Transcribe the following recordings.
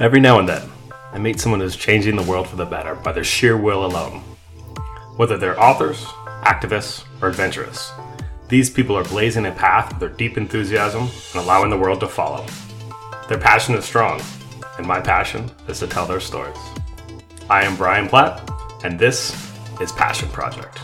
Every now and then, I meet someone who's changing the world for the better by their sheer will alone. Whether they're authors, activists, or adventurers, these people are blazing a path with their deep enthusiasm and allowing the world to follow. Their passion is strong, and my passion is to tell their stories. I am Brian Platt, and this is Passion Project.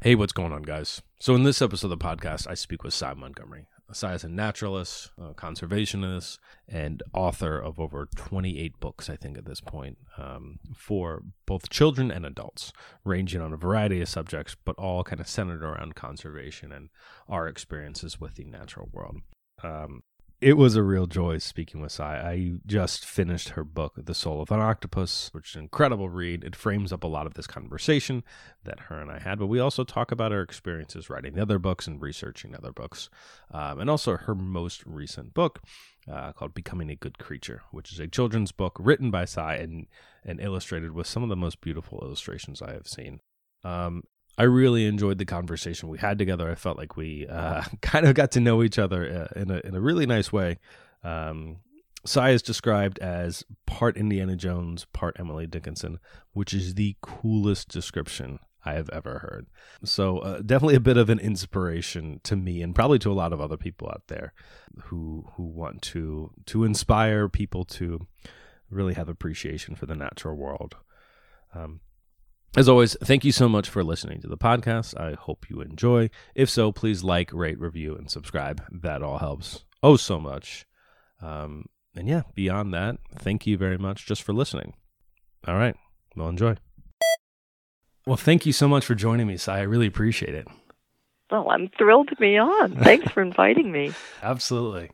Hey, what's going on, guys? So, in this episode of the podcast, I speak with Sy Montgomery. Sy is a naturalist, a conservationist, and author of over 28 books, I think, at this point, um, for both children and adults, ranging on a variety of subjects, but all kind of centered around conservation and our experiences with the natural world. Um, it was a real joy speaking with Sy. I just finished her book, The Soul of an Octopus, which is an incredible read. It frames up a lot of this conversation that her and I had, but we also talk about our experiences writing the other books and researching other books, um, and also her most recent book. Uh, called Becoming a Good Creature, which is a children's book written by Sy and, and illustrated with some of the most beautiful illustrations I have seen. Um, I really enjoyed the conversation we had together. I felt like we uh, kind of got to know each other uh, in a in a really nice way. Um, Sy is described as part Indiana Jones, part Emily Dickinson, which is the coolest description I have ever heard. So uh, definitely a bit of an inspiration to me, and probably to a lot of other people out there who who want to to inspire people to really have appreciation for the natural world. Um, as always, thank you so much for listening to the podcast. I hope you enjoy. If so, please like, rate, review, and subscribe. That all helps oh so much. Um, and yeah, beyond that, thank you very much just for listening. All right, well, enjoy. Well, thank you so much for joining me, Sy. I really appreciate it. Well, I'm thrilled to be on. Thanks for inviting me. Absolutely.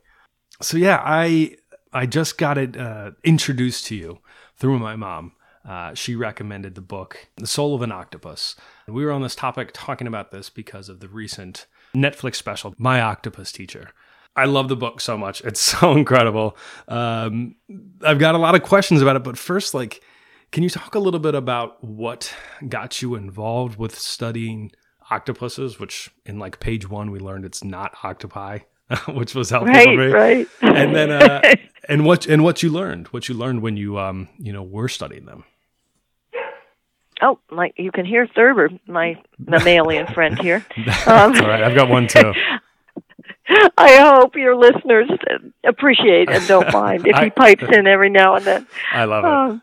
So yeah, I I just got it uh, introduced to you through my mom. Uh, she recommended the book The Soul of an Octopus. And we were on this topic talking about this because of the recent Netflix special, My Octopus Teacher. I love the book so much. It's so incredible. Um, I've got a lot of questions about it, but first, like, can you talk a little bit about what got you involved with studying octopuses? Which in like page one, we learned it's not octopi, which was helpful right, for me. Right, And then, uh, and what and what you learned, what you learned when you um you know were studying them. Oh, my! You can hear Thurber, my mammalian friend here. Um, all right. I've got one too. I hope your listeners appreciate and don't mind if he pipes in every now and then. I love it. Um,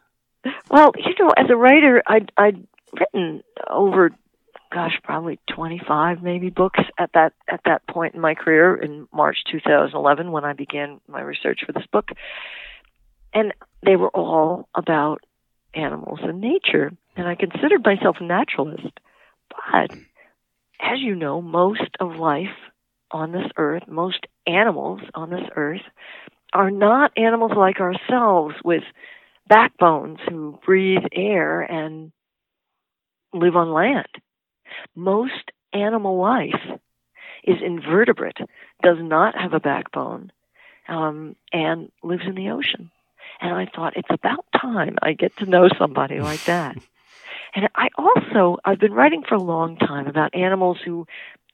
well, you know, as a writer, I'd, I'd written over, gosh, probably 25 maybe books at that at that point in my career in March 2011 when I began my research for this book, and they were all about animals and nature and I considered myself a naturalist. But as you know, most of life on this earth, most animals on this earth, are not animals like ourselves with backbones who breathe air and live on land. Most animal life is invertebrate, does not have a backbone, um, and lives in the ocean. And I thought, it's about time I get to know somebody like that. And I also I've been writing for a long time about animals who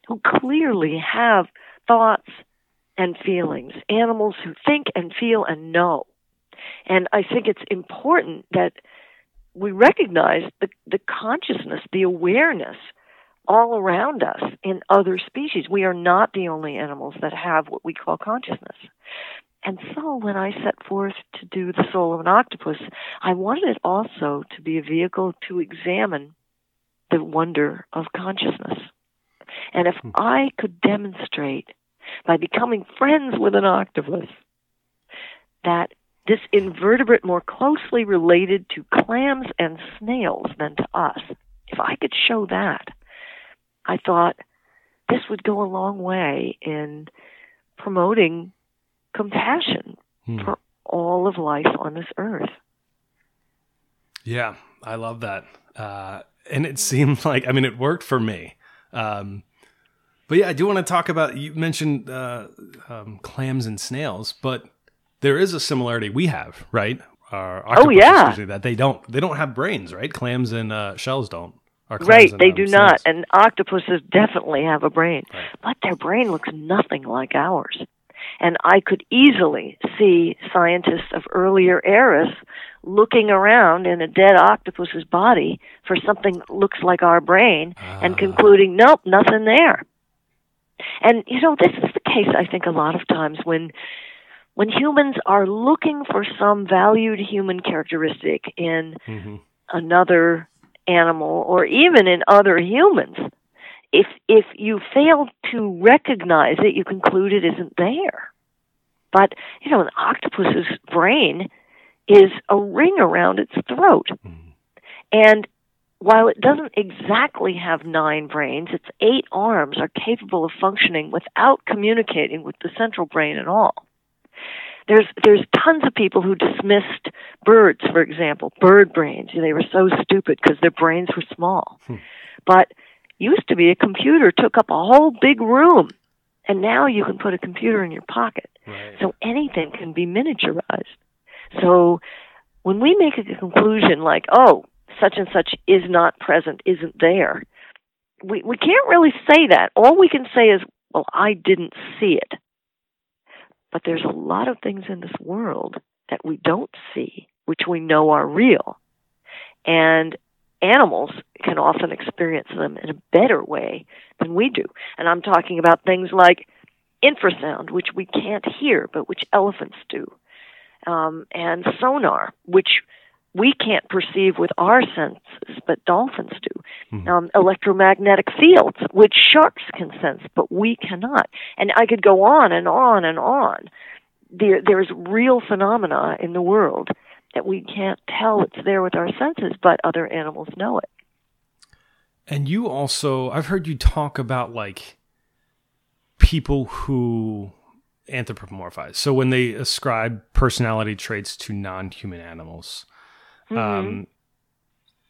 who clearly have thoughts and feelings, animals who think and feel and know. And I think it's important that we recognize the, the consciousness, the awareness all around us in other species. We are not the only animals that have what we call consciousness. And so when I set forth to do the soul of an octopus, I wanted it also to be a vehicle to examine the wonder of consciousness. And if hmm. I could demonstrate by becoming friends with an octopus that this invertebrate more closely related to clams and snails than to us, if I could show that, I thought this would go a long way in promoting compassion hmm. for all of life on this earth. Yeah, I love that. Uh, and it seemed like, I mean, it worked for me. Um, but yeah, I do want to talk about, you mentioned uh, um, clams and snails, but there is a similarity we have, right? oh yeah, that they don't they don't have brains, right? Clams and uh, shells don't. right, they do snails. not, and octopuses definitely have a brain, right. but their brain looks nothing like ours. And I could easily see scientists of earlier eras looking around in a dead octopus's body for something that looks like our brain uh. and ah. concluding, nope, nothing there. And you know, this is the case I think a lot of times when when humans are looking for some valued human characteristic in mm-hmm. another animal or even in other humans, if if you fail to recognize it, you conclude it isn't there. But you know, an octopus's brain is a ring around its throat, mm-hmm. and while it doesn't exactly have nine brains, its eight arms are capable of functioning without communicating with the central brain at all. There's there's tons of people who dismissed birds, for example, bird brains. They were so stupid because their brains were small. Hmm. But used to be a computer took up a whole big room, and now you can put a computer in your pocket. Right. So anything can be miniaturized. So when we make a conclusion like, oh, such and such is not present, isn't there, we, we can't really say that. All we can say is, well, I didn't see it. But there's a lot of things in this world that we don't see, which we know are real. And animals can often experience them in a better way than we do. And I'm talking about things like infrasound, which we can't hear, but which elephants do, um, and sonar, which we can't perceive with our senses, but dolphins do. Mm-hmm. Um, electromagnetic fields, which sharks can sense, but we cannot. And I could go on and on and on. There, there's real phenomena in the world that we can't tell it's there with our senses, but other animals know it. And you also, I've heard you talk about like people who anthropomorphize. So when they ascribe personality traits to non human animals Mm-hmm. Um,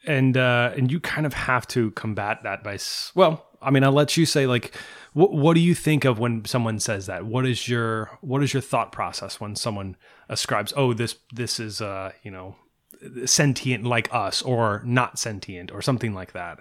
and uh, and you kind of have to combat that by well, I mean, I'll let you say like, what what do you think of when someone says that? What is your what is your thought process when someone ascribes, oh, this this is uh, you know, sentient like us or not sentient or something like that?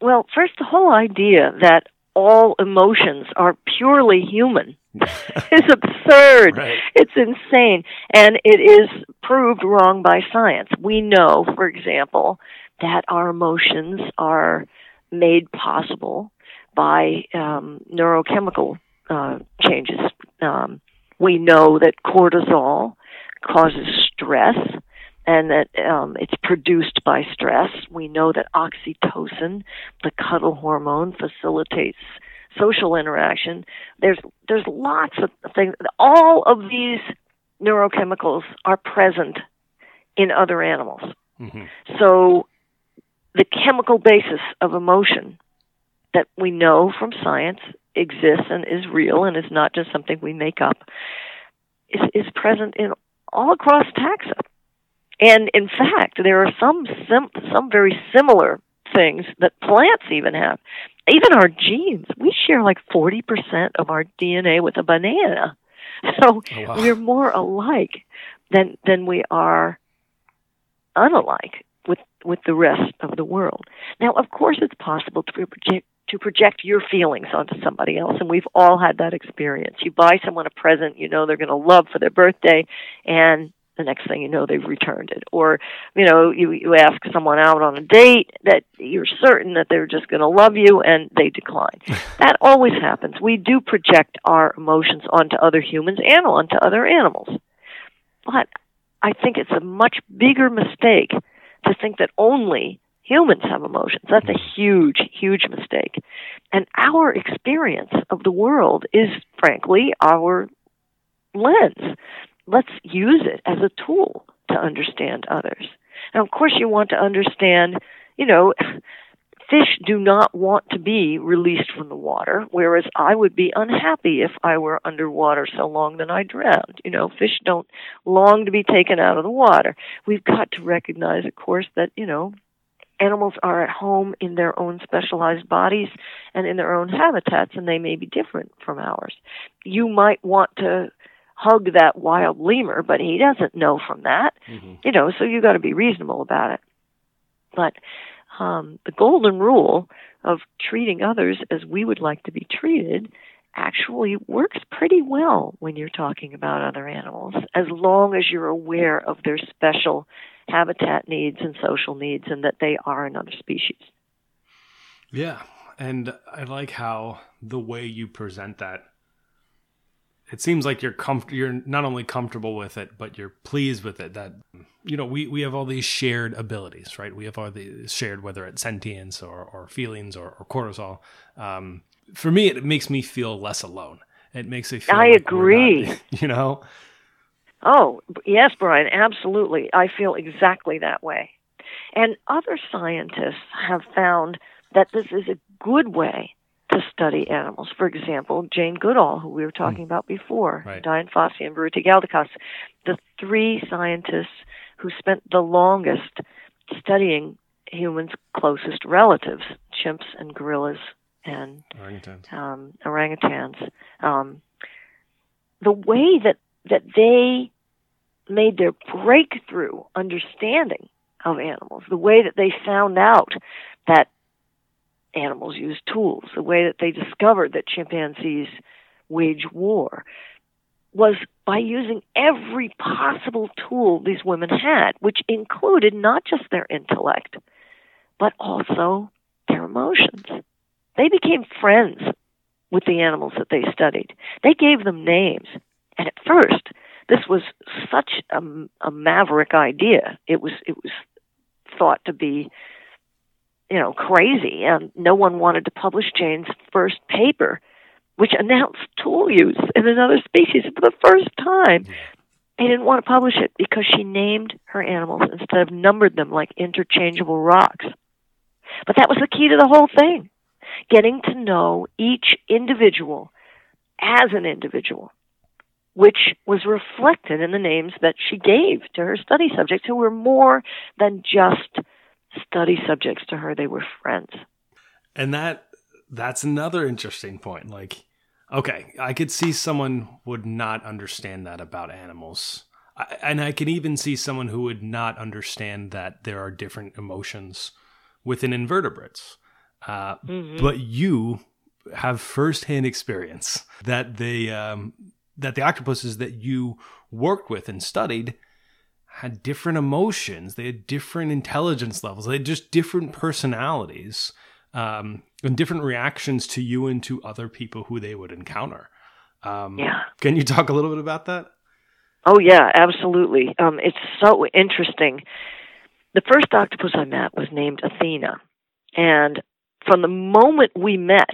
Well, first, the whole idea that all emotions are purely human is absurd. Right. It's insane. And it is proved wrong by science. We know, for example, that our emotions are made possible by um, neurochemical uh, changes. Um, we know that cortisol causes stress and that um, it's produced by stress. We know that oxytocin, the cuddle hormone, facilitates social interaction. There's there's lots of things. All of these neurochemicals are present in other animals. Mm-hmm. So the chemical basis of emotion that we know from science exists and is real and is not just something we make up is, is present in all across taxa. And in fact, there are some sim- some very similar things that plants even have. Even our genes, we share like 40% of our DNA with a banana. So oh, wow. we're more alike than than we are unalike with with the rest of the world. Now, of course, it's possible to project to project your feelings onto somebody else, and we've all had that experience. You buy someone a present you know they're going to love for their birthday, and the next thing you know they've returned it. Or you know you you ask someone out on a date that you're certain that they're just going to love you and they decline. That always happens. We do project our emotions onto other humans and onto other animals. But i think it's a much bigger mistake to think that only humans have emotions that's a huge huge mistake and our experience of the world is frankly our lens let's use it as a tool to understand others. And of course, you want to understand, you know, fish do not want to be released from the water, whereas I would be unhappy if I were underwater so long that I drowned. You know, fish don't long to be taken out of the water. We've got to recognize, of course, that, you know, animals are at home in their own specialized bodies and in their own habitats, and they may be different from ours. You might want to hug that wild lemur, but he doesn't know from that. Mm-hmm. You know, so you got to be reasonable about it. But um, the golden rule of treating others as we would like to be treated actually works pretty well when you're talking about other animals, as long as you're aware of their special habitat needs and social needs and that they are another species. Yeah. And I like how the way you present that it seems like you're comf- you're not only comfortable with it, but you're pleased with it. That you know, we, we have all these shared abilities, right? We have all these shared, whether it's sentience or, or feelings or, or cortisol. Um, for me, it makes me feel less alone. It makes me feel. I like agree. Not, you know. Oh yes, Brian. Absolutely, I feel exactly that way. And other scientists have found that this is a good way to study animals. For example, Jane Goodall, who we were talking mm. about before, right. Dian Fossey and Biruté Galdikas, the three scientists who spent the longest studying humans' closest relatives, chimps and gorillas and orangutans. Um, orangutans. Um, the way that that they made their breakthrough understanding of animals, the way that they found out that animals use tools, the way that they discovered that chimpanzees wage war, was by using every possible tool these women had, which included not just their intellect, but also their emotions. They became friends with the animals that they studied. They gave them names. And at first, this was such a, a maverick idea. It was it was thought to be you know crazy and no one wanted to publish Jane's first paper which announced tool use in another species for the first time. They didn't want to publish it because she named her animals instead of numbered them like interchangeable rocks. But that was the key to the whole thing getting to know each individual as an individual, which was reflected in the names that she gave to her study subjects who were more than just study subjects to her, they were friends. And that that's another interesting point. Like, okay, I could see someone would not understand that about animals. I, and I can even see someone who would not understand that there are different emotions within invertebrates. Uh, mm-hmm. But you have firsthand experience that the um, that the octopuses that you worked with and studied had different emotions. They had different intelligence levels. They had just different personalities um, and different reactions to you and to other people who they would encounter. Um, yeah. Can you talk a little bit about that? Oh yeah, absolutely. Um, it's so interesting. The first octopus I met was named Athena, and from the moment we met,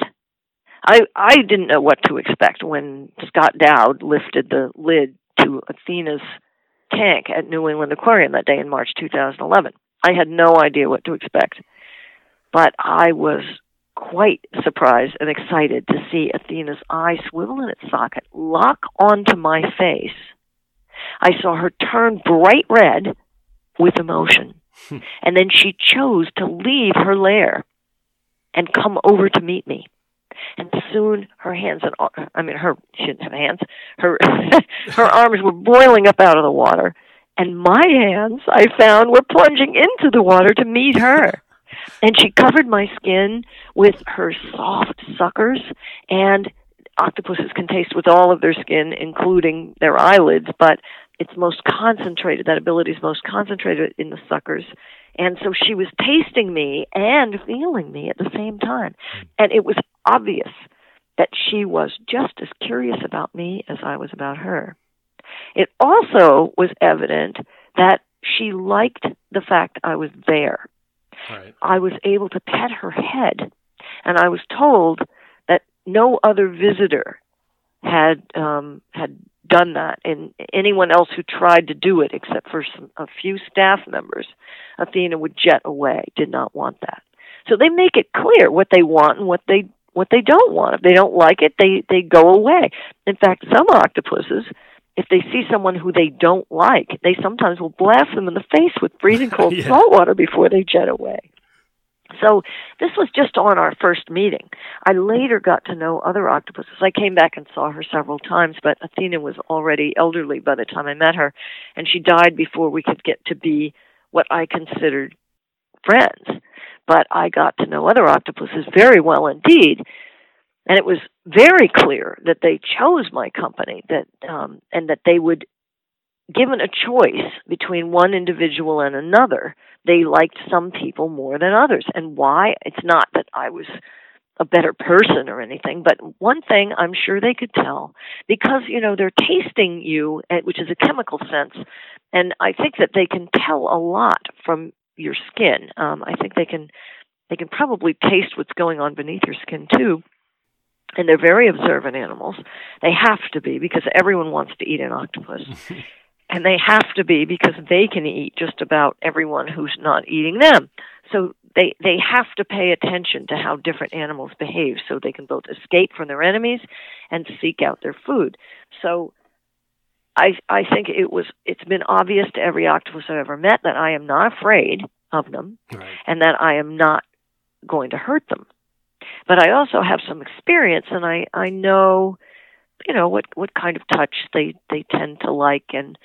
I I didn't know what to expect when Scott Dowd lifted the lid to Athena's tank at New England Aquarium that day in March 2011. I had no idea what to expect. But I was quite surprised and excited to see Athena's eye swivel in its socket, lock onto my face. I saw her turn bright red with emotion. Hmm. and then she chose to leave her lair and come over to meet me. And soon her hands and I mean her she didn't have hands. Her her arms were boiling up out of the water. And my hands I found were plunging into the water to meet her and she covered my skin with her soft suckers and octopuses can taste with all of their skin including their eyelids but it's most concentrated that ability is most concentrated in the suckers and so she was tasting me and feeling me at the same time. And it was obvious that she was just as curious about me as I was about her. It also was evident that she liked the fact I was there. Right. I was able to pet her head, and I was told that no other visitor had um, had done that, and anyone else who tried to do it, except for some, a few staff members, Athena would jet away. Did not want that. So they make it clear what they want and what they what they don't want. If they don't like it, they they go away. In fact, some octopuses if they see someone who they don't like, they sometimes will blast them in the face with freezing cold yeah. salt water before they jet away. So this was just on our first meeting. I later got to know other octopuses. I came back and saw her several times, but Athena was already elderly by the time I met her, and she died before we could get to be what I considered friends. But I got to know other octopuses very well indeed. and it was very clear that they chose my company that um, and that they would given a choice between one individual and another they liked some people more than others and why it's not that i was a better person or anything but one thing i'm sure they could tell because you know they're tasting you eh, which is a chemical sense and i think that they can tell a lot from your skin um, i think they can they can probably taste what's going on beneath your skin too and they're very observant animals. They have to be because everyone wants to eat an octopus. and they have to be because they can eat just about everyone who's not eating them. So they they have to pay attention to how different animals behave so they can both escape from their enemies and seek out their food. So I I think it was it's been obvious to every octopus I've ever met that I am not afraid of them right. and that I am not going to hurt them but I also have some experience, and I I know, you know, what what kind of touch they they tend to like, and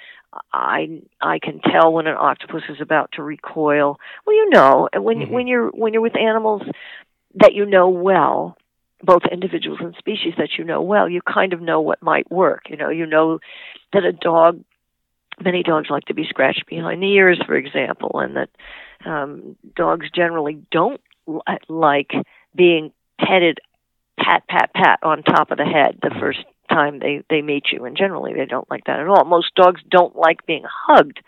I I can tell when an octopus is about to recoil. Well, you know, when mm-hmm. when you're when you're with animals that you know well, both individuals and species that you know well, you kind of know what might work. You know, you know that a dog, many dogs like to be scratched behind the ears, for example, and that um, dogs generally don't like being petted pat pat pat on top of the head the first time they they meet you and generally they don't like that at all. Most dogs don't like being hugged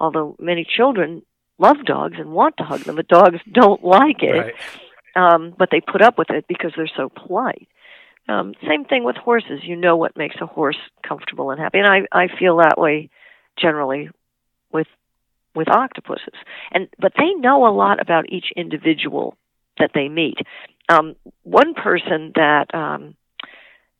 although many children love dogs and want to hug them but dogs don't like it. Right. um but they put up with it because they're so polite. Um same thing with horses. You know what makes a horse comfortable and happy and i i feel that way generally with with octopuses. And but they know a lot about each individual that they meet. Um, one person that um,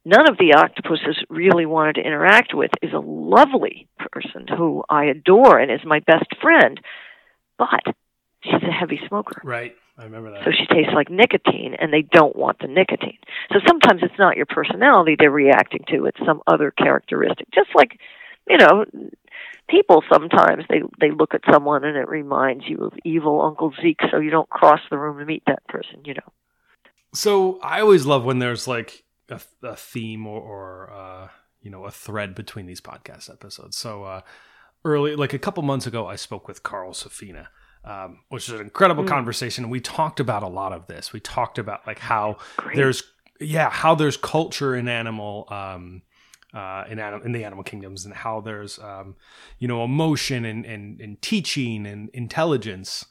none of the octopuses really wanted to interact with is a lovely person who I adore and is my best friend, but she's a heavy smoker. Right. I remember that. So she tastes like nicotine, and they don't want the nicotine. So sometimes it's not your personality they're reacting to; it's some other characteristic. Just like, you know, people sometimes they they look at someone and it reminds you of evil Uncle Zeke, so you don't cross the room to meet that person. You know. So I always love when there's like a, a theme or, or uh, you know a thread between these podcast episodes. So uh, early, like a couple months ago, I spoke with Carl Safina. Um, which is an incredible mm. conversation. We talked about a lot of this. We talked about like how Great. there's yeah how there's culture in animal um, uh, in anim- in the animal kingdoms and how there's um, you know emotion and, and, and teaching and intelligence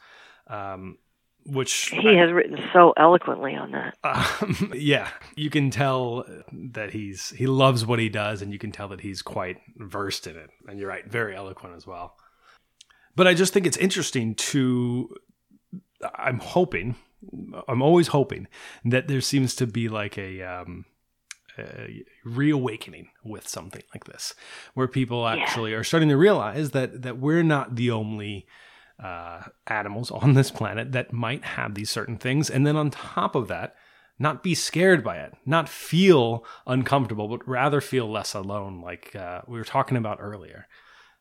um, which he I, has written so eloquently on that. Um, yeah, you can tell that he's he loves what he does, and you can tell that he's quite versed in it. And you're right, very eloquent as well. But I just think it's interesting to. I'm hoping, I'm always hoping that there seems to be like a. Um, a reawakening with something like this, where people actually yeah. are starting to realize that that we're not the only uh, animals on this planet that might have these certain things. And then on top of that, not be scared by it, not feel uncomfortable, but rather feel less alone, like uh, we were talking about earlier.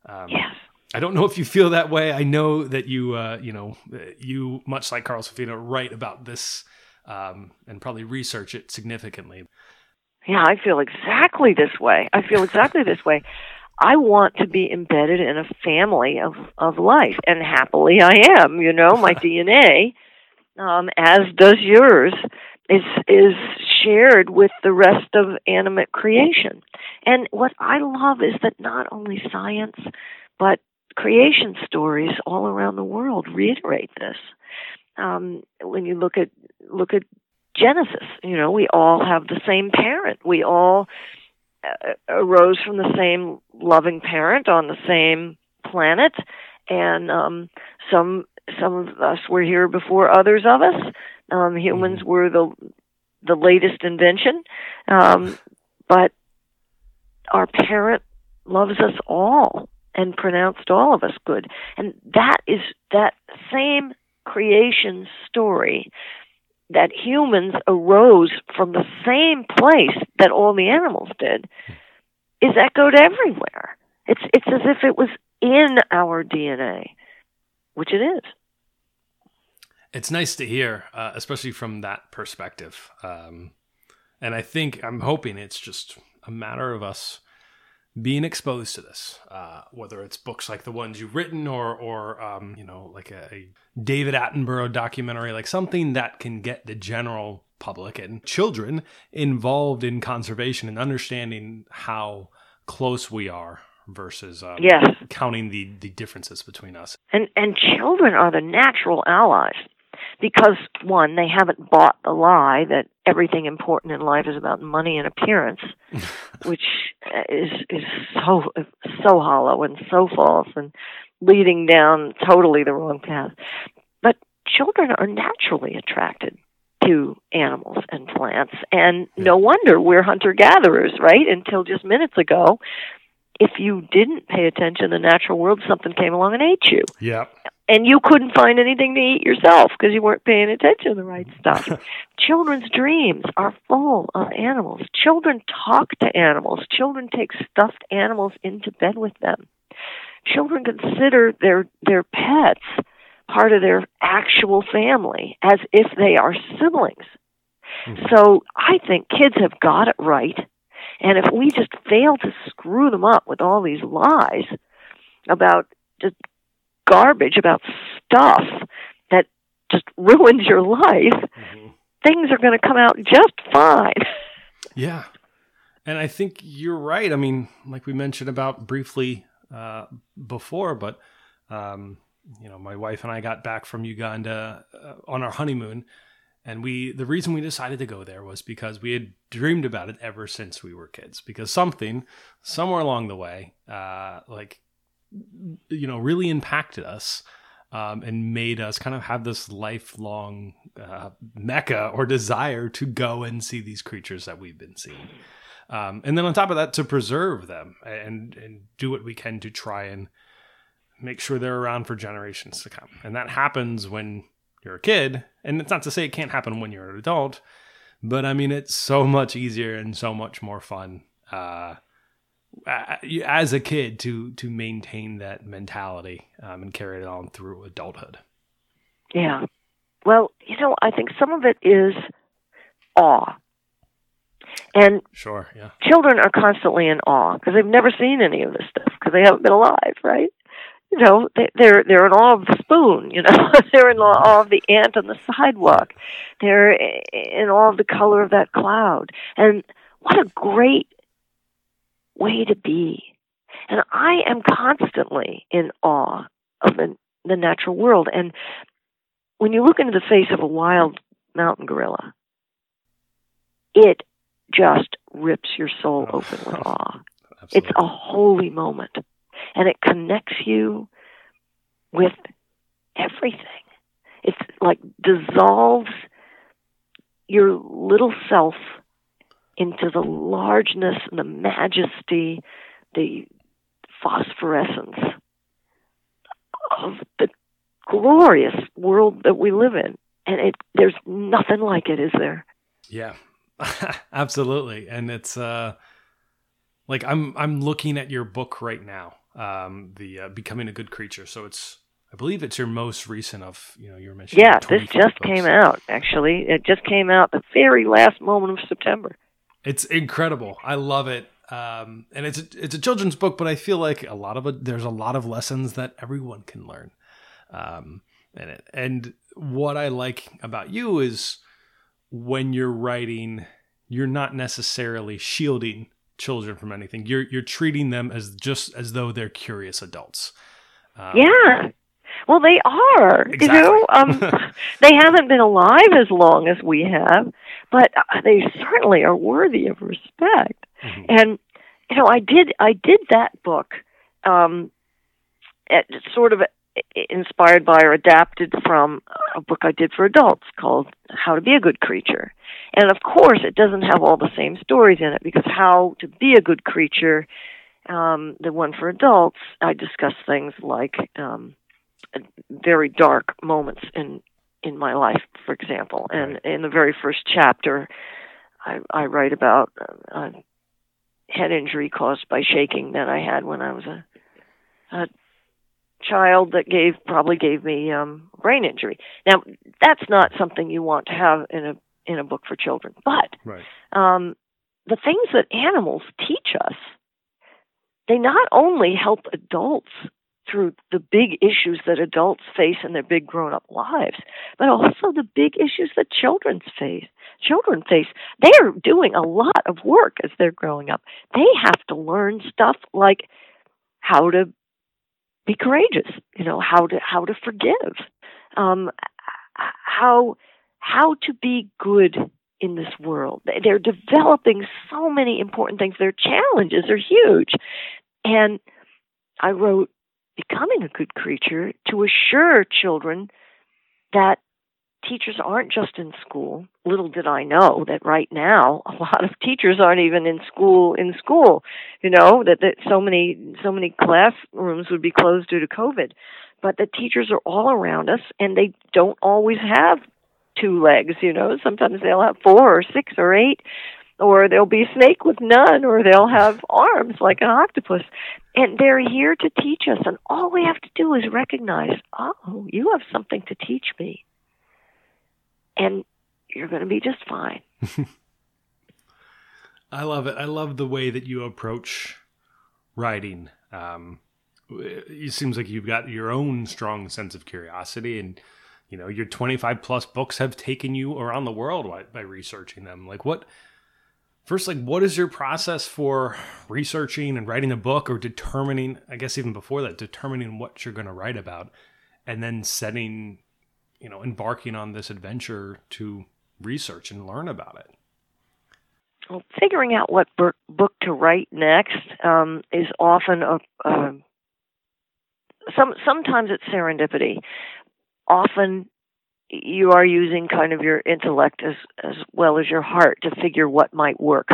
Um, yes. I don't know if you feel that way. I know that you, uh, you know, you much like Carl Safina, write about this um, and probably research it significantly. Yeah, I feel exactly this way. I feel exactly this way. I want to be embedded in a family of of life, and happily I am. You know, my DNA, um, as does yours, is is shared with the rest of animate creation. And what I love is that not only science, but creation stories all around the world reiterate this. Um, when you look at look at Genesis, you know, we all have the same parent. We all arose from the same loving parent on the same planet, and um, some some of us were here before others of us. Um, humans mm-hmm. were the the latest invention, um, but our parent loves us all and pronounced all of us good, and that is that same creation story that humans arose from the same place that all the animals did is echoed everywhere. It's it's as if it was in our DNA, which it is. It's nice to hear, uh, especially from that perspective. Um, And I think I'm hoping it's just a matter of us being exposed to this, uh, whether it's books like the ones you've written or, or um, you know, like a, a David Attenborough documentary, like something that can get the general public and children involved in conservation and understanding how close we are versus um, Yes. counting the, the differences between us. And and children are the natural allies because one, they haven't bought the lie that everything important in life is about money and appearance, which uh, is is so so hollow and so false and leading down totally the wrong path. But children are naturally attracted to animals and plants and no wonder we're hunter gatherers, right? Until just minutes ago, if you didn't pay attention in the natural world, something came along and ate you Yeah. And you couldn't find anything to eat yourself because you weren't paying attention to the right stuff. Children's dreams are full of animals. Children talk to animals. Children take stuffed animals into bed with them. Children consider their their pets part of their actual family as if they are siblings. Hmm. So I think kids have got it right. And if we just fail to screw them up with all these lies about just garbage about stuff that just ruins your life, things are going to come out just fine. Yeah. And I think you're right. I mean, like we mentioned about briefly uh, before, but, um, you know, my wife and I got back from Uganda uh, on our honeymoon. And we, the reason we decided to go there was because we had dreamed about it ever since we were kids. Because something, somewhere along the way, uh, like, you know, really impacted us um, and made us kind of have this lifelong uh, mecca or desire to go and see these creatures that we've been seeing. Um, and then on top of that, to preserve them and and do what we can to try and make sure they're around for generations to come. And that happens when you're a kid. And it's not to say it can't happen when you're an adult, but I mean it's so much easier and so much more fun uh, as a kid to to maintain that mentality um, and carry it on through adulthood. Yeah. Well, you know, I think some of it is awe. And Sure, yeah, children are constantly in awe because they've never seen any of this stuff because they haven't been alive, right? You know, they, they're they're in awe of the spoon. You know, they're in awe of the ant on the sidewalk. They're in awe of the color of that cloud. And what a great way to be. And I am constantly in awe of the, the natural world. And when you look into the face of a wild mountain gorilla, it just rips your soul Oh. open with awe. absolutely. It's a holy moment. And it connects you with everything. It's like dissolves your little self into the largeness and the majesty, the phosphorescence of the glorious world that we live in. And it there's nothing like it, is there? Yeah, absolutely. And it's uh, like I'm I'm looking at your book right now, um, the uh, becoming a good creature. So it's I believe it's your most recent of you know you were mentioning. Yeah, this just books. came out, actually. It just came out the very last moment of September. It's incredible. I love it. Um, and it's a, it's a children's book, but I feel like a lot of it. There's a lot of lessons that everyone can learn. Um, and it, and what I like about you is when you're writing, you're not necessarily shielding children from anything. You're you're treating them as just as though they're curious adults. Um, Yeah. Well, they are. You know, Exactly. um, they haven't been alive as long as we have, but uh, they certainly are worthy of respect. Mhm. And you know, I did I did that book, um, it, sort of inspired by or adapted from a book I did for adults called How to Be a Good Creature. And of course, it doesn't have all the same stories in it because How to Be a Good Creature, um, the one for adults, I discuss things like um, very dark moments in in my life, for example. And in the very first chapter, I, I write about a head injury caused by shaking that I had when I was a, a child that gave probably gave me um, brain injury. Now, that's not something you want to have in a in a book for children. But Right. um, the things that animals teach us, they not only help adults through the big issues that adults face in their big grown up lives, but also the big issues that children face. Children face. They are doing a lot of work as they're growing up. They have to learn stuff like how to be courageous, you know, how to how to forgive, um, how how to be good in this world. They're developing so many important things. Their challenges are huge. And I wrote Becoming a Good Creature to assure children that teachers aren't just in school. Little did I know that right now a lot of teachers aren't even in school in school. You know, that, that so many so many classrooms would be closed due to COVID. But the teachers are all around us and they don't always have two legs, you know. Sometimes they'll have four or six or eight, or they'll be a snake with none, or they'll have arms like an octopus. And they're here to teach us, and all we have to do is recognize, oh, you have something to teach me. And you're going to be just fine. I love it. I love the way that you approach writing. Um, it seems like you've got your own strong sense of curiosity and you know your 25 plus books have taken you around the world by, by researching them like what first like what is your process for researching and writing a book or determining i guess even before that determining what you're going to write about and then setting you know embarking on this adventure to research and learn about it? Well, figuring out what book to write next um, is often a, a some sometimes it's serendipity. Often you are using kind of your intellect as as well as your heart to figure what might work.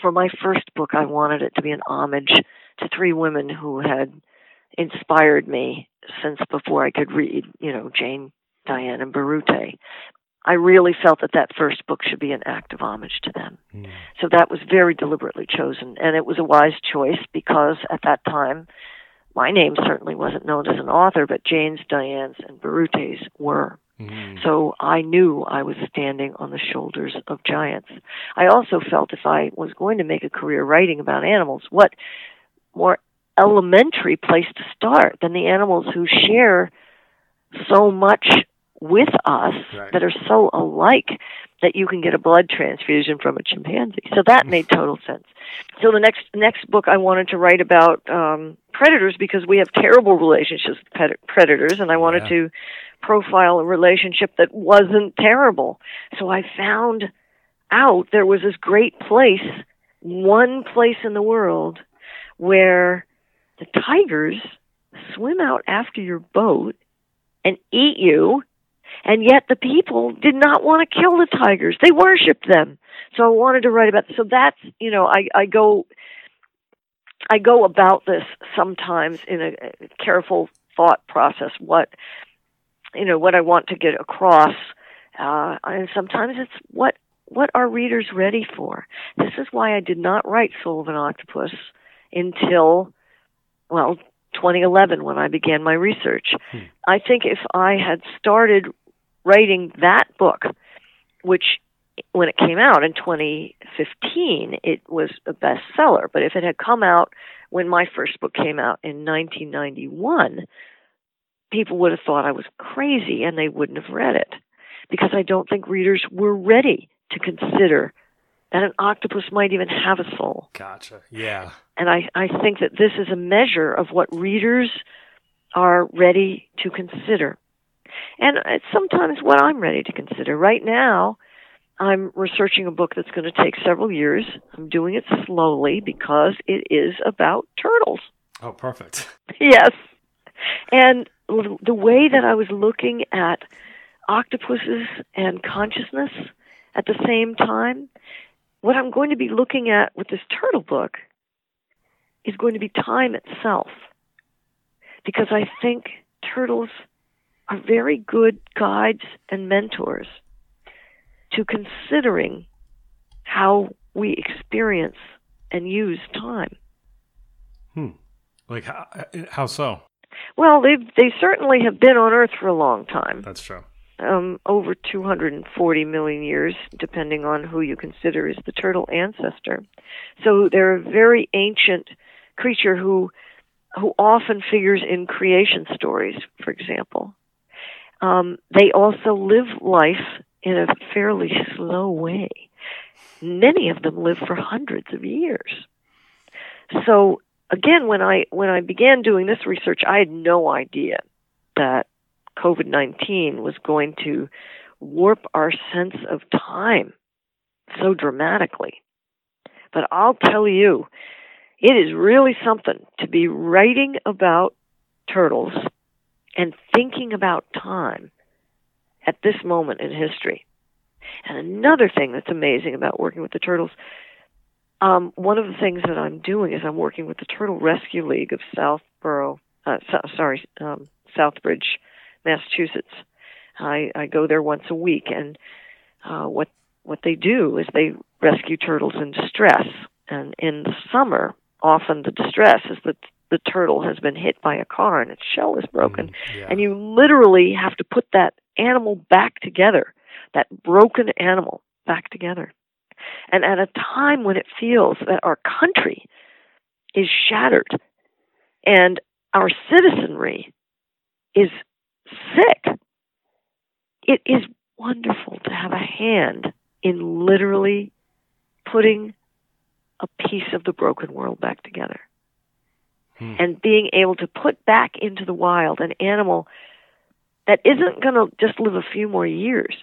For my first book, I wanted it to be an homage to three women who had inspired me since before I could read, you know, Jane, Dian, and Birute. I really felt that that first book should be an act of homage to them. Mm. So that was very deliberately chosen, and it was a wise choice because at that time, my name certainly wasn't known as an author, but Jane's, Dian's, and Birute's were. Mm-hmm. So I knew I was standing on the shoulders of giants. I also felt if I was going to make a career writing about animals, what more elementary place to start than the animals who share so much with us right. that are so alike that you can get a blood transfusion from a chimpanzee. So that made total sense. So the next next book I wanted to write about um, predators because we have terrible relationships with predators, and I wanted Yeah. to profile a relationship that wasn't terrible. So I found out there was this great place, one place in the world, where the tigers swim out after your boat and eat you and yet the people did not want to kill the tigers. They worshipped them. So I wanted to write about so that's you know, I, I go I go about this sometimes in a careful thought process what you know, what I want to get across. Uh, and sometimes it's what what are readers ready for? This is why I did not write Soul of an Octopus until well 2011 when I began my research. Hmm. I think if I had started writing that book, which when it came out in 2015, it was a bestseller. But if it had come out when my first book came out in 1991, people would have thought I was crazy and they wouldn't have read it because I don't think readers were ready to consider that an octopus might even have a soul. Gotcha. Yeah. And I, I think that this is a measure of what readers are ready to consider. And it's sometimes what I'm ready to consider. Right now, I'm researching a book that's going to take several years. I'm doing it slowly because it is about turtles. Oh, perfect. Yes. And the way that I was looking at octopuses and consciousness at the same time, what I'm going to be looking at with this turtle book is going to be time itself. Because I think turtles are very good guides and mentors to considering how we experience and use time. Hmm. Like how, how so? Well, they they certainly have been on Earth for a long time. That's true. um, over 240 million years, depending on who you consider is the turtle ancestor. So they're a very ancient creature who who often figures in creation stories, for example. Um, they also live life in a fairly slow way. Many of them live for hundreds of years. So again, when I when I began doing this research, I had no idea that COVID nineteen was going to warp our sense of time so dramatically. But I'll tell you, it is really something to be writing about turtles and thinking about time at this moment in history. And another thing that's amazing about working with the turtles, um, one of the things that I'm doing is I'm working with the Turtle Rescue League of Southborough, uh, so, sorry, um, Southbridge, Massachusetts. I, I go there once a week, and uh, what what they do is they rescue turtles in distress. And in the summer, often the distress is that the turtle has been hit by a car and its shell is broken. Mm, yeah. And you literally have to put that animal back together, that broken animal back together. And at a time when it feels that our country is shattered and our citizenry is sick, it is wonderful to have a hand in literally putting a piece of the broken world back together. Hmm. And being able to put back into the wild an animal that isn't going to just live a few more years,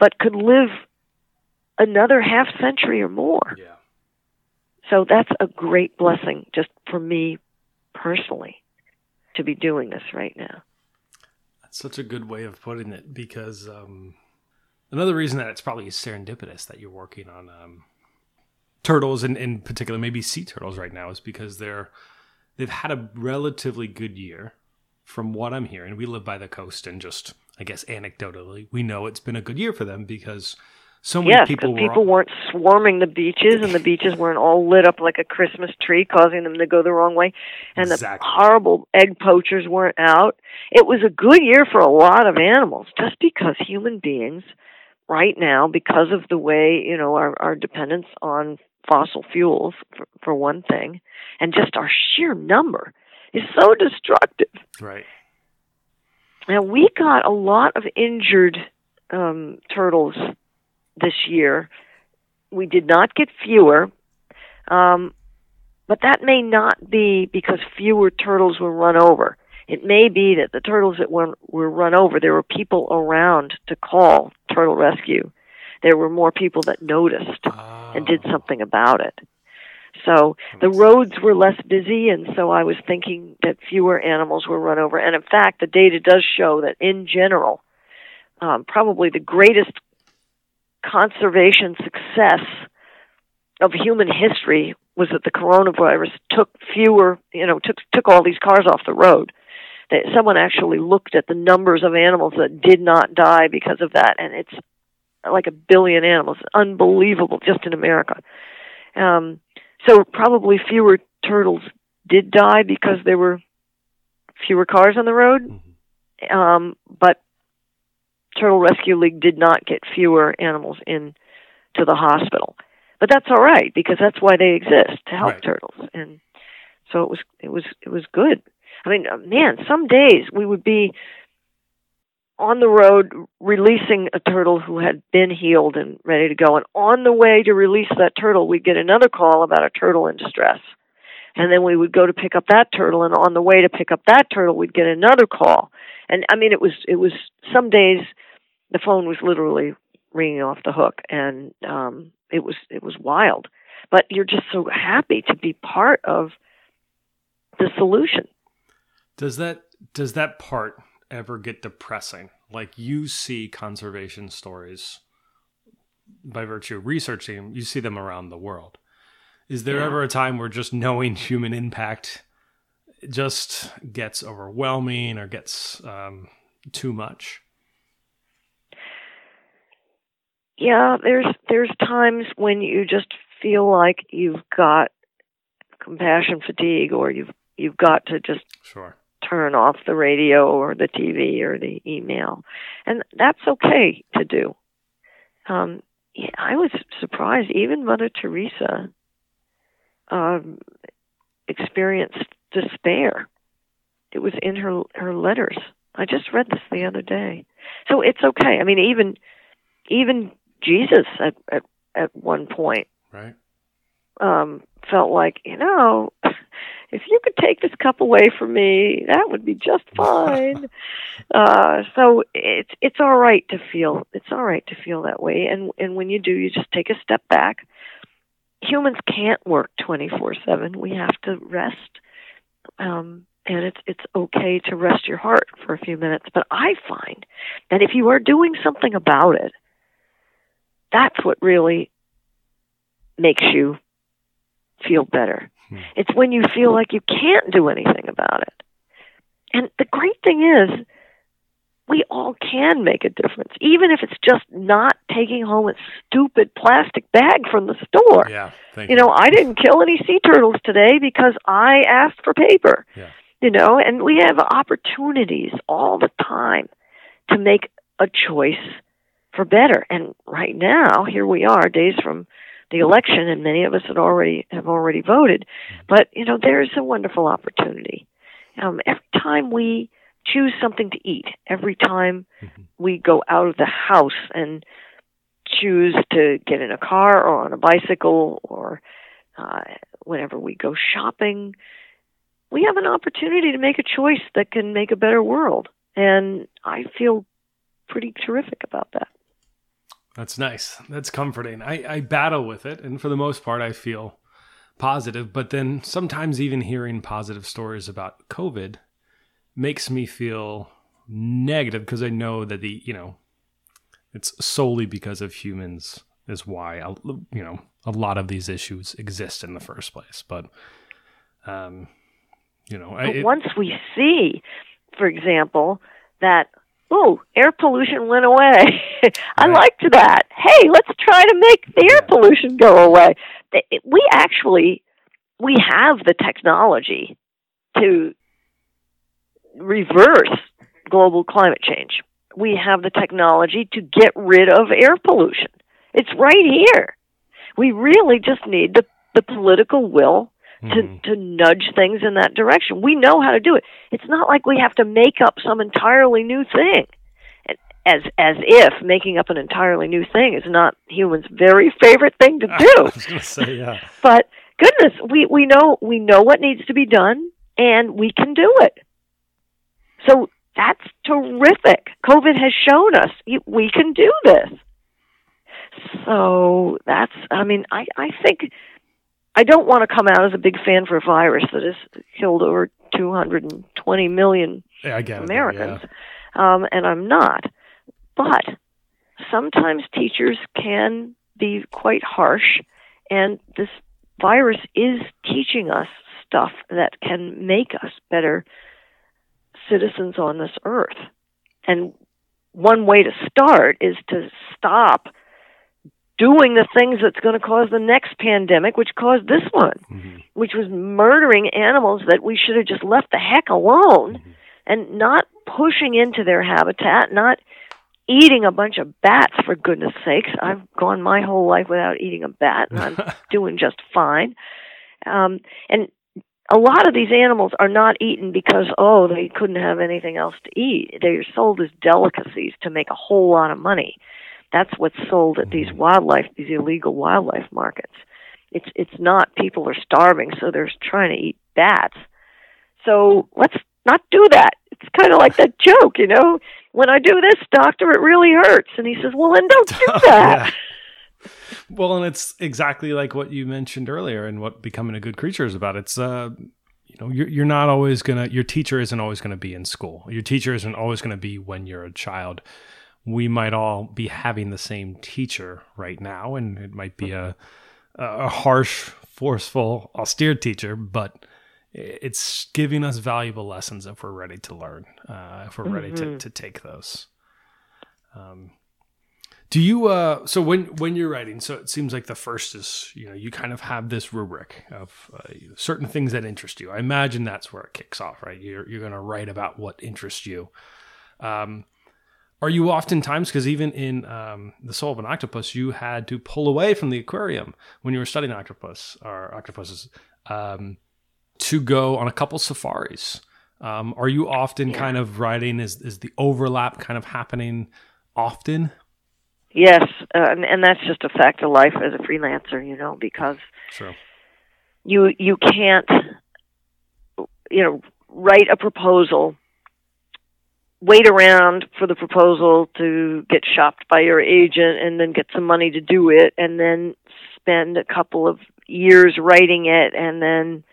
but could live another half century or more. Yeah. So that's a great blessing just for me personally to be doing this right now. That's such a good way of putting it because um, another reason that it's probably serendipitous that you're working on um, turtles and in particular maybe sea turtles right now is because they're they've had a relatively good year from what I'm hearing. We live by the coast and just I guess anecdotally we know it's been a good year for them because so many Yes, people were people weren't swarming the beaches, and the beaches weren't all lit up like a Christmas tree, causing them to go the wrong way. And Exactly. the horrible egg poachers weren't out. It was a good year for a lot of animals, just because human beings, right now, because of the way you know our, our dependence on fossil fuels, for, for one thing, and just our sheer number is so destructive. right. Now we got a lot of injured um, turtles this year. We did not get fewer, um, but that may not be because fewer turtles were run over. It may be that the turtles that were, were run over, there were people around to call turtle rescue. There were more people that noticed and did something about it. So the roads were less busy, and so I was thinking that fewer animals were run over. And in fact, the data does show that in general, um, probably the greatest conservation success of human history was that the coronavirus took fewer, you know, took took all these cars off the road. That someone actually looked at the numbers of animals that did not die because of that, and it's like a billion animals, unbelievable, just in America. Um, so probably fewer turtles did die because there were fewer cars on the road. Mhm. Um, but Turtle Rescue League did not get fewer animals in to the hospital. But that's all right because that's why they exist to help Right. turtles. And so it was it was it was good. I mean, uh, man, some days we would be on the road releasing a turtle who had been healed and ready to go. And on the way to release that turtle, we'd get another call about a turtle in distress. And then we would go to pick up that turtle, and on the way to pick up that turtle, we'd get another call. And I mean, it was it was some days the phone was literally ringing off the hook, and um, it was it was wild. But you're just so happy to be part of the solution. Does that does that part ever get depressing? Like you see conservation stories by virtue of researching you see them around the world. Is there Yeah. ever a time where just knowing human impact just gets overwhelming or gets um, too much? yeah there's there's times when you just feel like you've got compassion fatigue or you've you've got to just Sure. Turn off the radio or the TV or the email, and that's okay to do. Um, yeah, I was surprised. Even Mother Teresa um, experienced despair. It was in her her letters. I just read this the other day. So it's okay. I mean, even even Jesus at at at one point Right. um, felt like, you know, if you could take this cup away from me, that would be just fine. uh, so it's it's all right to feel it's all right to feel that way, and and when you do, you just take a step back. Humans can't work twenty four seven. We have to rest, um, and it's it's okay to rest your heart for a few minutes. But I find that if you are doing something about it, that's what really makes you feel better. Hmm. It's when you feel like you can't do anything about it. And the great thing is, we all can make a difference, even if it's just not taking home a stupid plastic bag from the store. Yeah. Thank You know, I didn't kill any sea turtles today because I asked for paper. Yeah. You know, and we have opportunities all the time to make a choice for better. And right now, here we are, days from the election, and many of us had already have already voted. But you know, there is a wonderful opportunity. Um, every time we choose something to eat, every time Mhm. we go out of the house and choose to get in a car or on a bicycle or uh, whenever we go shopping, we have an opportunity to make a choice that can make a better world. And I feel pretty terrific about that. That's nice. That's comforting. I, I battle with it, and for the most part, I feel positive. But then sometimes, even hearing positive stories about COVID makes me feel negative because I know that the you know it's solely because of humans is why you know a lot of these issues exist in the first place. But um, you know, I, it- once we see, for example, that oh, air pollution went away. I Right. liked that. Hey, let's try to make the air pollution go away. We actually we have the technology to reverse global climate change. We have the technology to get rid of air pollution. It's right here. We really just need the the political will to Mhm. to nudge things in that direction. We know how to do it. It's not like we have to make up some entirely new thing. As as if making up an entirely new thing is not humans' very favorite thing to do. say yeah. but goodness, we we know we know what needs to be done and we can do it. So that's terrific. COVID has shown us we can do this. So that's I mean I I think I don't want to come out as a big fan for a virus that has killed over 220 million yeah I get it. Americans, um, and I'm not. But sometimes teachers can be quite harsh, and this virus is teaching us stuff that can make us better citizens on this earth. And one way to start is to stop doing the things that's going to cause the next pandemic, which caused this one. Mhm. which was murdering animals that we should have just left the heck alone Mhm. and not pushing into their habitat, not eating a bunch of bats for goodness sakes. I've gone my whole life without eating a bat and I'm doing just fine. Um, and a lot of these animals are not eaten because oh they couldn't have anything else to eat. They're sold as delicacies to make a whole lot of money. That's what's sold at these wildlife, these illegal wildlife markets. It's it's not people are starving, so they're trying to eat bats. So let's not do that. It's kind of like that joke, you know. When I do this, doctor, it really hurts, and he says, "Well, then don't do that." Yeah. Well, and it's exactly like what you mentioned earlier, and what becoming a good creature is about. It's uh, you know, you're you're not always gonna. Your teacher isn't always gonna be in school. Your teacher isn't always gonna be when you're a child. We might all be having the same teacher right now, and it might be a a harsh, forceful, austere teacher, but it's giving us valuable lessons if we're ready to learn, uh, if we're ready to, Mhm. to take those. Um, Do you uh so when when you're writing, so it seems like the first is, you know, you kind of have this rubric of uh, certain things that interest you. I imagine that's where it kicks off, right? You're you're going to write about what interests you. Um are you oftentimes because even in um, the soul of an octopus you had to pull away from the aquarium when you were studying octopus or octopuses um, to go on a couple safaris um, are you often yeah. kind of writing is, is the overlap kind of happening often Yes, uh, and, and that's just a fact of life as a freelancer, you know, because True. you you can't, you know, write a proposal, wait around for the proposal to get shopped by your agent, and then get some money to do it, and then spend a couple of years writing it, and then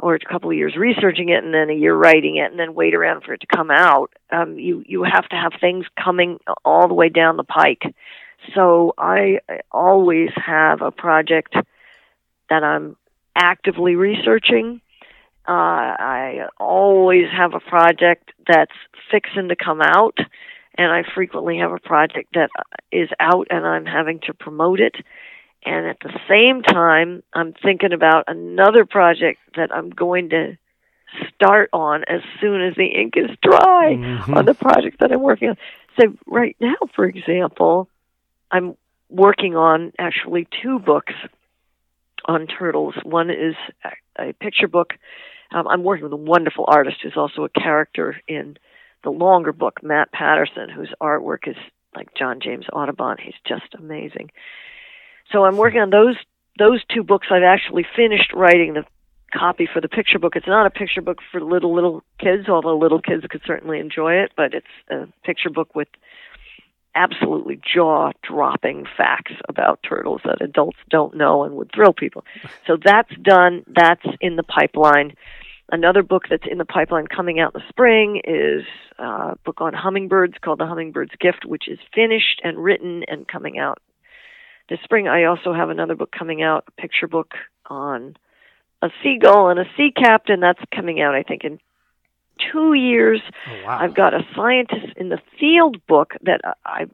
or a couple of years researching it and then a year writing it and then wait around for it to come out. Um, you you have to have things coming all the way down the pike. So I always have a project that I'm actively researching. Uh, I always have a project that's fixing to come out, and I frequently have a project that is out and I'm having to promote it. And at the same time i'm thinking about another project that i'm going to start on as soon as the ink is dry mm-hmm. on the project that i'm working on. So right now for example i'm working on actually two books on turtles. One is a picture book um, i'm working with a wonderful artist who's also a character in the longer book matt patterson whose artwork is like john james audubon he's just amazing so I'm working on those those two books. I've actually finished writing the copy for the picture book. It's not a picture book for little little kids, although little kids could certainly enjoy it. But it's a picture book with absolutely jaw dropping facts about turtles that adults don't know and would thrill people. So that's done. That's in the pipeline. Another book that's in the pipeline coming out in the spring is a book on hummingbirds called The Hummingbird's Gift, which is finished and written and coming out this spring I also have another book coming out, a picture book on a seagull and a sea captain. That's coming out, I think, in two years. Oh, wow. I've got a scientist in the field book that I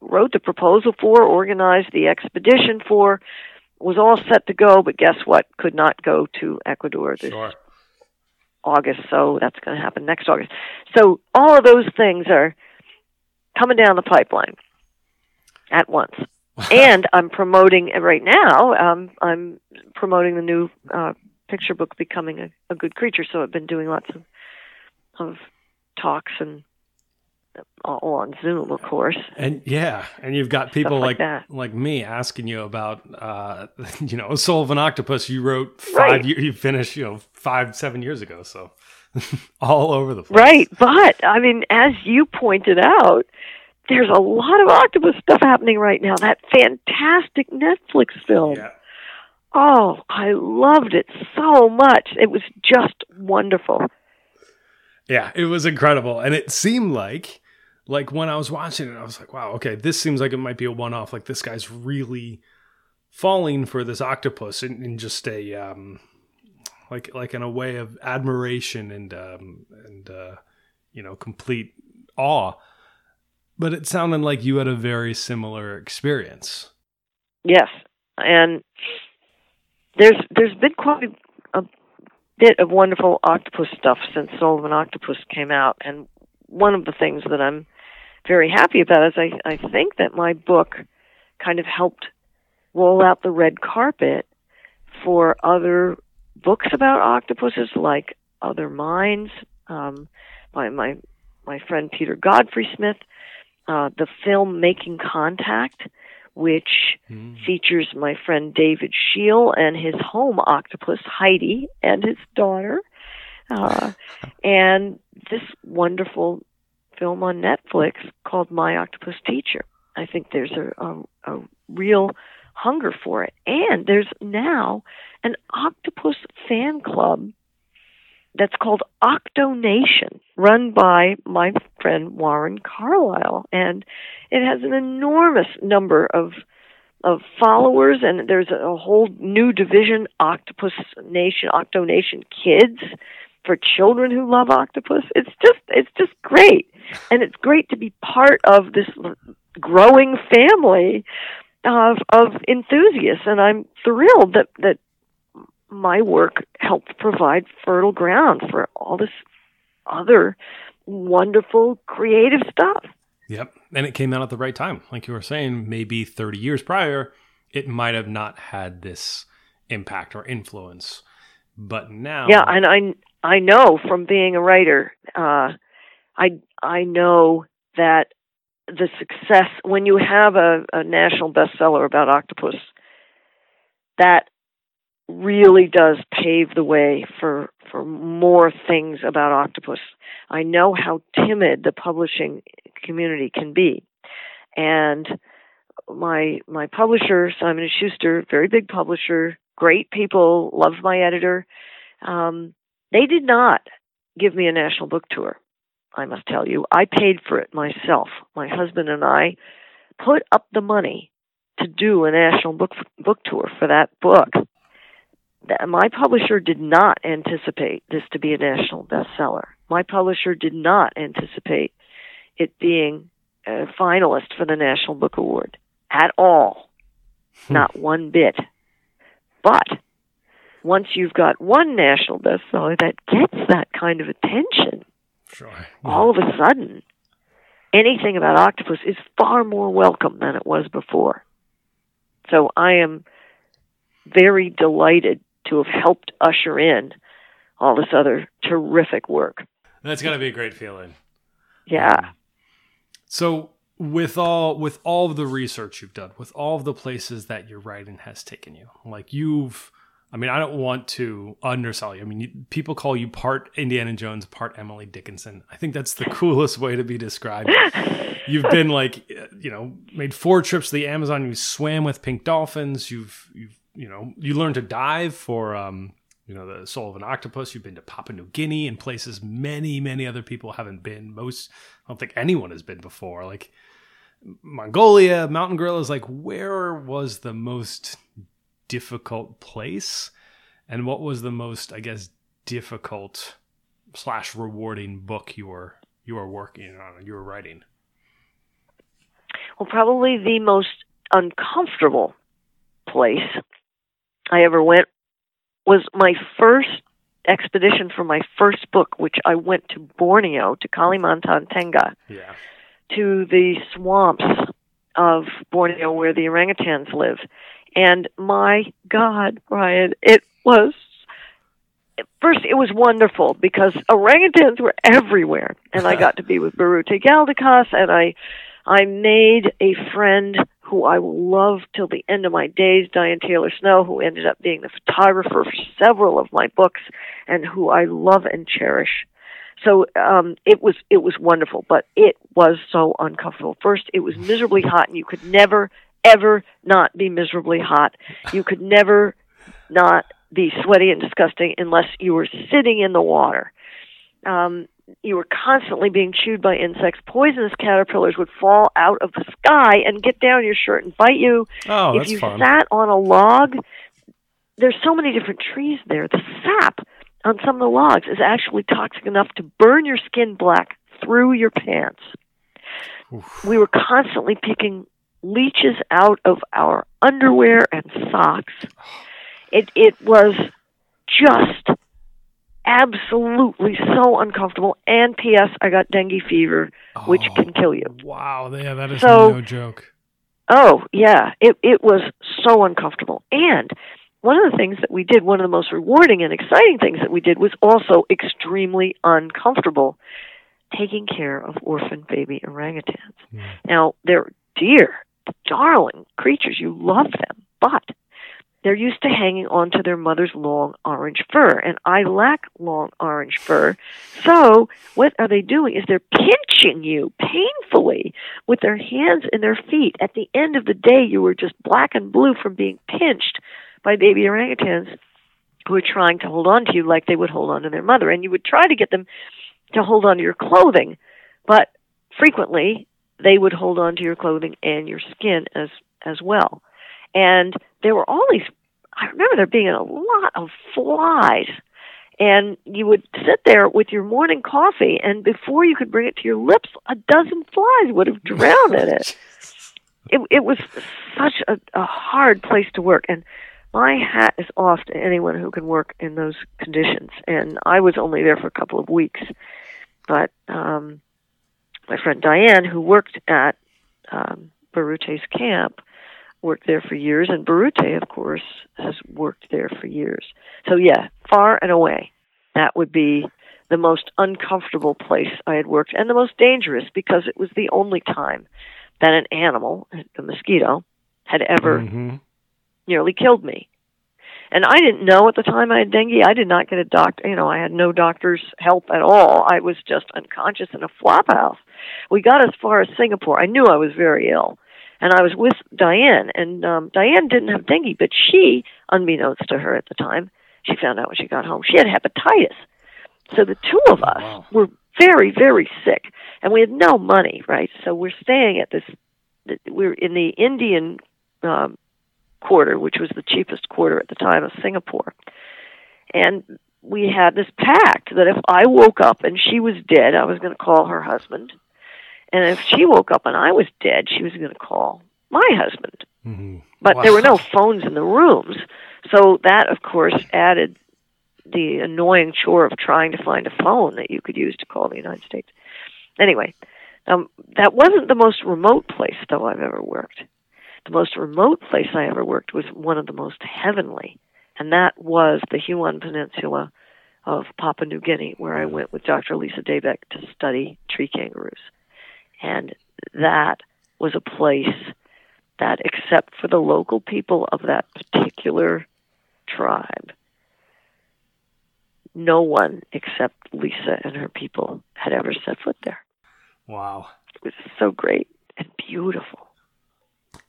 wrote the proposal for, organized the expedition for, was all set to go, but guess what? Could not go to Ecuador this sure. August, so that's going to happen next August. So all of those things are coming down the pipeline at once and I'm promoting right now. Um, I'm promoting the new uh, picture book, "Becoming a, a, Good Creature." So I've been doing lots of of talks and all on Zoom, of course. And yeah, and you've got people like like, like, me asking you about, uh, you know, Soul of an Octopus. You wrote five. Right. You, you finished, you know, five seven years ago. So all over the place. Right, but I mean, as you pointed out there's a lot of octopus stuff happening right now. That fantastic Netflix film. Yeah. Oh, I loved it so much. It was just wonderful. Yeah, it was incredible. And it seemed like like when I was watching it, I was like, wow, okay, this seems like it might be a one off. Like this guy's really falling for this octopus in, in just a um like like in a way of admiration and um and uh you know complete awe but it sounded like you had a very similar experience. Yes, and there's there's been quite bit of wonderful octopus stuff since Soul of an Octopus came out, and one of the things that I'm very happy about is I I think that my book kind of helped roll out the red carpet for other books about octopuses, like Other Minds. Um, by my my friend Peter Godfrey Smith uh, the film Making Contact, which mm. features my friend David Scheel and his home octopus Heidi and his daughter, uh, and this wonderful film on Netflix called My Octopus Teacher. I think there's a, a, a real hunger for it, and there's now an octopus fan club that's called Octonation, run by my friend Warren Carlyle, and it has an enormous number of of followers, and there's a whole new division, Octopus Nation, Octonation Kids, for children who love octopus. It's just it's just great, and it's great to be part of this growing family of of enthusiasts, and I'm thrilled that that my work helped provide fertile ground for all this other wonderful creative stuff. Yep. And it came out at the right time. Like you were saying, maybe 30 years prior, it might have not had this impact or influence. But now Yeah, and I I know from being a writer, uh I I know that the success when you have a, a national bestseller about octopus, that really does pave the way for for more things about octopus. I know how timid the publishing community can be, and my my publisher Simon and Schuster, very big publisher, great people, loved my editor. Um, they did not give me a national book tour. I must tell you, I paid for it myself. My husband and I put up the money to do a national book book tour for that book my publisher did not anticipate this to be a national bestseller. My publisher did not anticipate it being a finalist for the National Book Award at all. Hmm. Not one bit. But once you've got one national bestseller that gets that kind of attention, sure. yeah. all of a sudden, anything about octopus is far more welcome than it was before. So I am very delighted to have helped usher in all this other terrific work. That's got to be a great feeling. Yeah. Um, so with all with all of the research you've done, with all of the places that your writing has taken you, like you've I mean, I don't want to undersell you. I mean, you, people call you part Indiana Jones, part Emily Dickinson. I think that's the coolest way to be described. You've been like, you know, made four trips to the Amazon. You swam with pink dolphins. You've you've you know, you learn to dive for, um, you know, the soul of an octopus. You've been to Papua New Guinea and places many, many other people haven't been. Most, I don't think anyone has been before. Like Mongolia, mountain gorillas. Like, where was the most difficult place, and what was the most, I guess, difficult slash rewarding book you were you were working on, you were writing? Well, probably the most uncomfortable place I ever went was my first expedition for my first book, which I went to Borneo, to Kalimantan Tengah, yeah. to the swamps of Borneo where the orangutans live. And my God, Brian, it was first it was wonderful because orangutans were everywhere and I got to be with Biruté Galdikas and I I made a friend who I will love till the end of my days, Diane Taylor Snow, who ended up being the photographer for several of my books and who I love and cherish. So um, it was it was wonderful, but it was so uncomfortable. First, it was miserably hot, and you could never ever not be miserably hot. You could never not be sweaty and disgusting unless you were sitting in the water. Um, you were constantly being chewed by insects. Poisonous caterpillars would fall out of the sky and get down your shirt and bite you. Oh, if you fun. sat on a log, there's so many different trees there. The sap on some of the logs is actually toxic enough to burn your skin black through your pants. Oof. We were constantly picking leeches out of our underwear and socks. It it was just absolutely so uncomfortable. And P.S. I got dengue fever, which oh, can kill you. Wow, yeah, that is so, no joke. Oh yeah, it it was so uncomfortable. And one of the things that we did, one of the most rewarding and exciting things that we did, was also extremely uncomfortable. Taking care of orphan baby orangutans. Yeah. Now they're dear, darling creatures. You love them, but they're used to hanging on to their mother's long orange fur, and I lack long orange fur. So, what are they doing is they're pinching you painfully with their hands and their feet. At the end of the day, you were just black and blue from being pinched by baby orangutans who are trying to hold on to you like they would hold on to their mother. And you would try to get them to hold on to your clothing, but frequently they would hold on to your clothing and your skin as as well and there were all these I remember there being a lot of flies. And you would sit there with your morning coffee, and before you could bring it to your lips, a dozen flies would have drowned in it. it it was such a, a hard place to work, and my hat is off to anyone who can work in those conditions. And I was only there for a couple of weeks, but um, my friend Diane, who worked at um, Biruté's camp, worked there for years, and Biruté, of course, has worked there for years. So yeah, far and away, that would be the most uncomfortable place I had worked, and the most dangerous because it was the only time that an animal, a mosquito, had ever Mm-hmm. nearly killed me. And I didn't know at the time I had dengue. I did not get a doctor. You know, I had no doctor's help at all. I was just unconscious in a flop house. We got as far as Singapore. I knew I was very ill, and I was with Diane. And um, Diane didn't have dengue, but she, unbeknownst to her at the time, she found out when she got home she had hepatitis. So the two of us Wow. were very, very sick, and we had no money, right? So we're staying at this. We're in the Indian um, quarter, which was the cheapest quarter at the time of Singapore. And we had this pact that if I woke up and she was dead, I was going to call her husband. And if she woke up and I was dead, she was going to call my husband. Mm-hmm. But there were no phones in the rooms. So that, of course, added the annoying chore of trying to find a phone that you could use to call the United States. Anyway, um, that wasn't the most remote place, though, I've ever worked. The most remote place I ever worked was one of the most heavenly, and that was the Huon Peninsula of Papua New Guinea, where I went with Dr. Lisa Dabek to study tree kangaroos. And that was a place that, except for the local people of that particular tribe, no one except Lisa and her people had ever set foot there. Wow. It was so great and beautiful.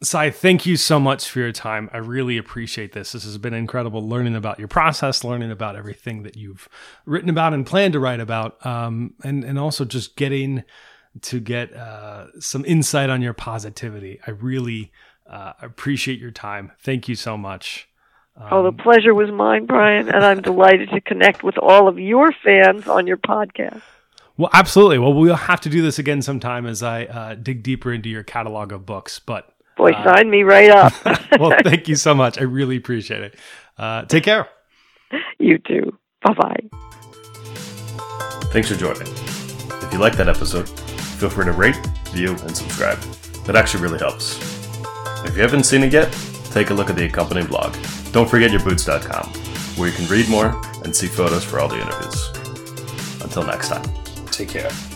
Sy, thank you so much for your time. I really appreciate this. This has been incredible learning about your process, learning about everything that you've written about and plan to write about, um, and, and also just getting to get uh, some insight on your positivity. I really uh, appreciate your time. Thank you so much. oh, the pleasure was mine, Brian, and I'm delighted to connect with all of your fans on your podcast. Well, absolutely. Well, we'll have to do this again sometime as I uh, dig deeper into your catalog of books. But Boy, Uh, sign me right up. well, thank you so much. I really appreciate it. Uh, take care. you too. Bye bye. Thanks for joining. If you like that episode, feel free to rate, view, and subscribe. That actually really helps. If you haven't seen it yet, take a look at the accompanying blog. Don't forget yourboots.com, where you can read more and see photos for all the interviews. Until next time, take care.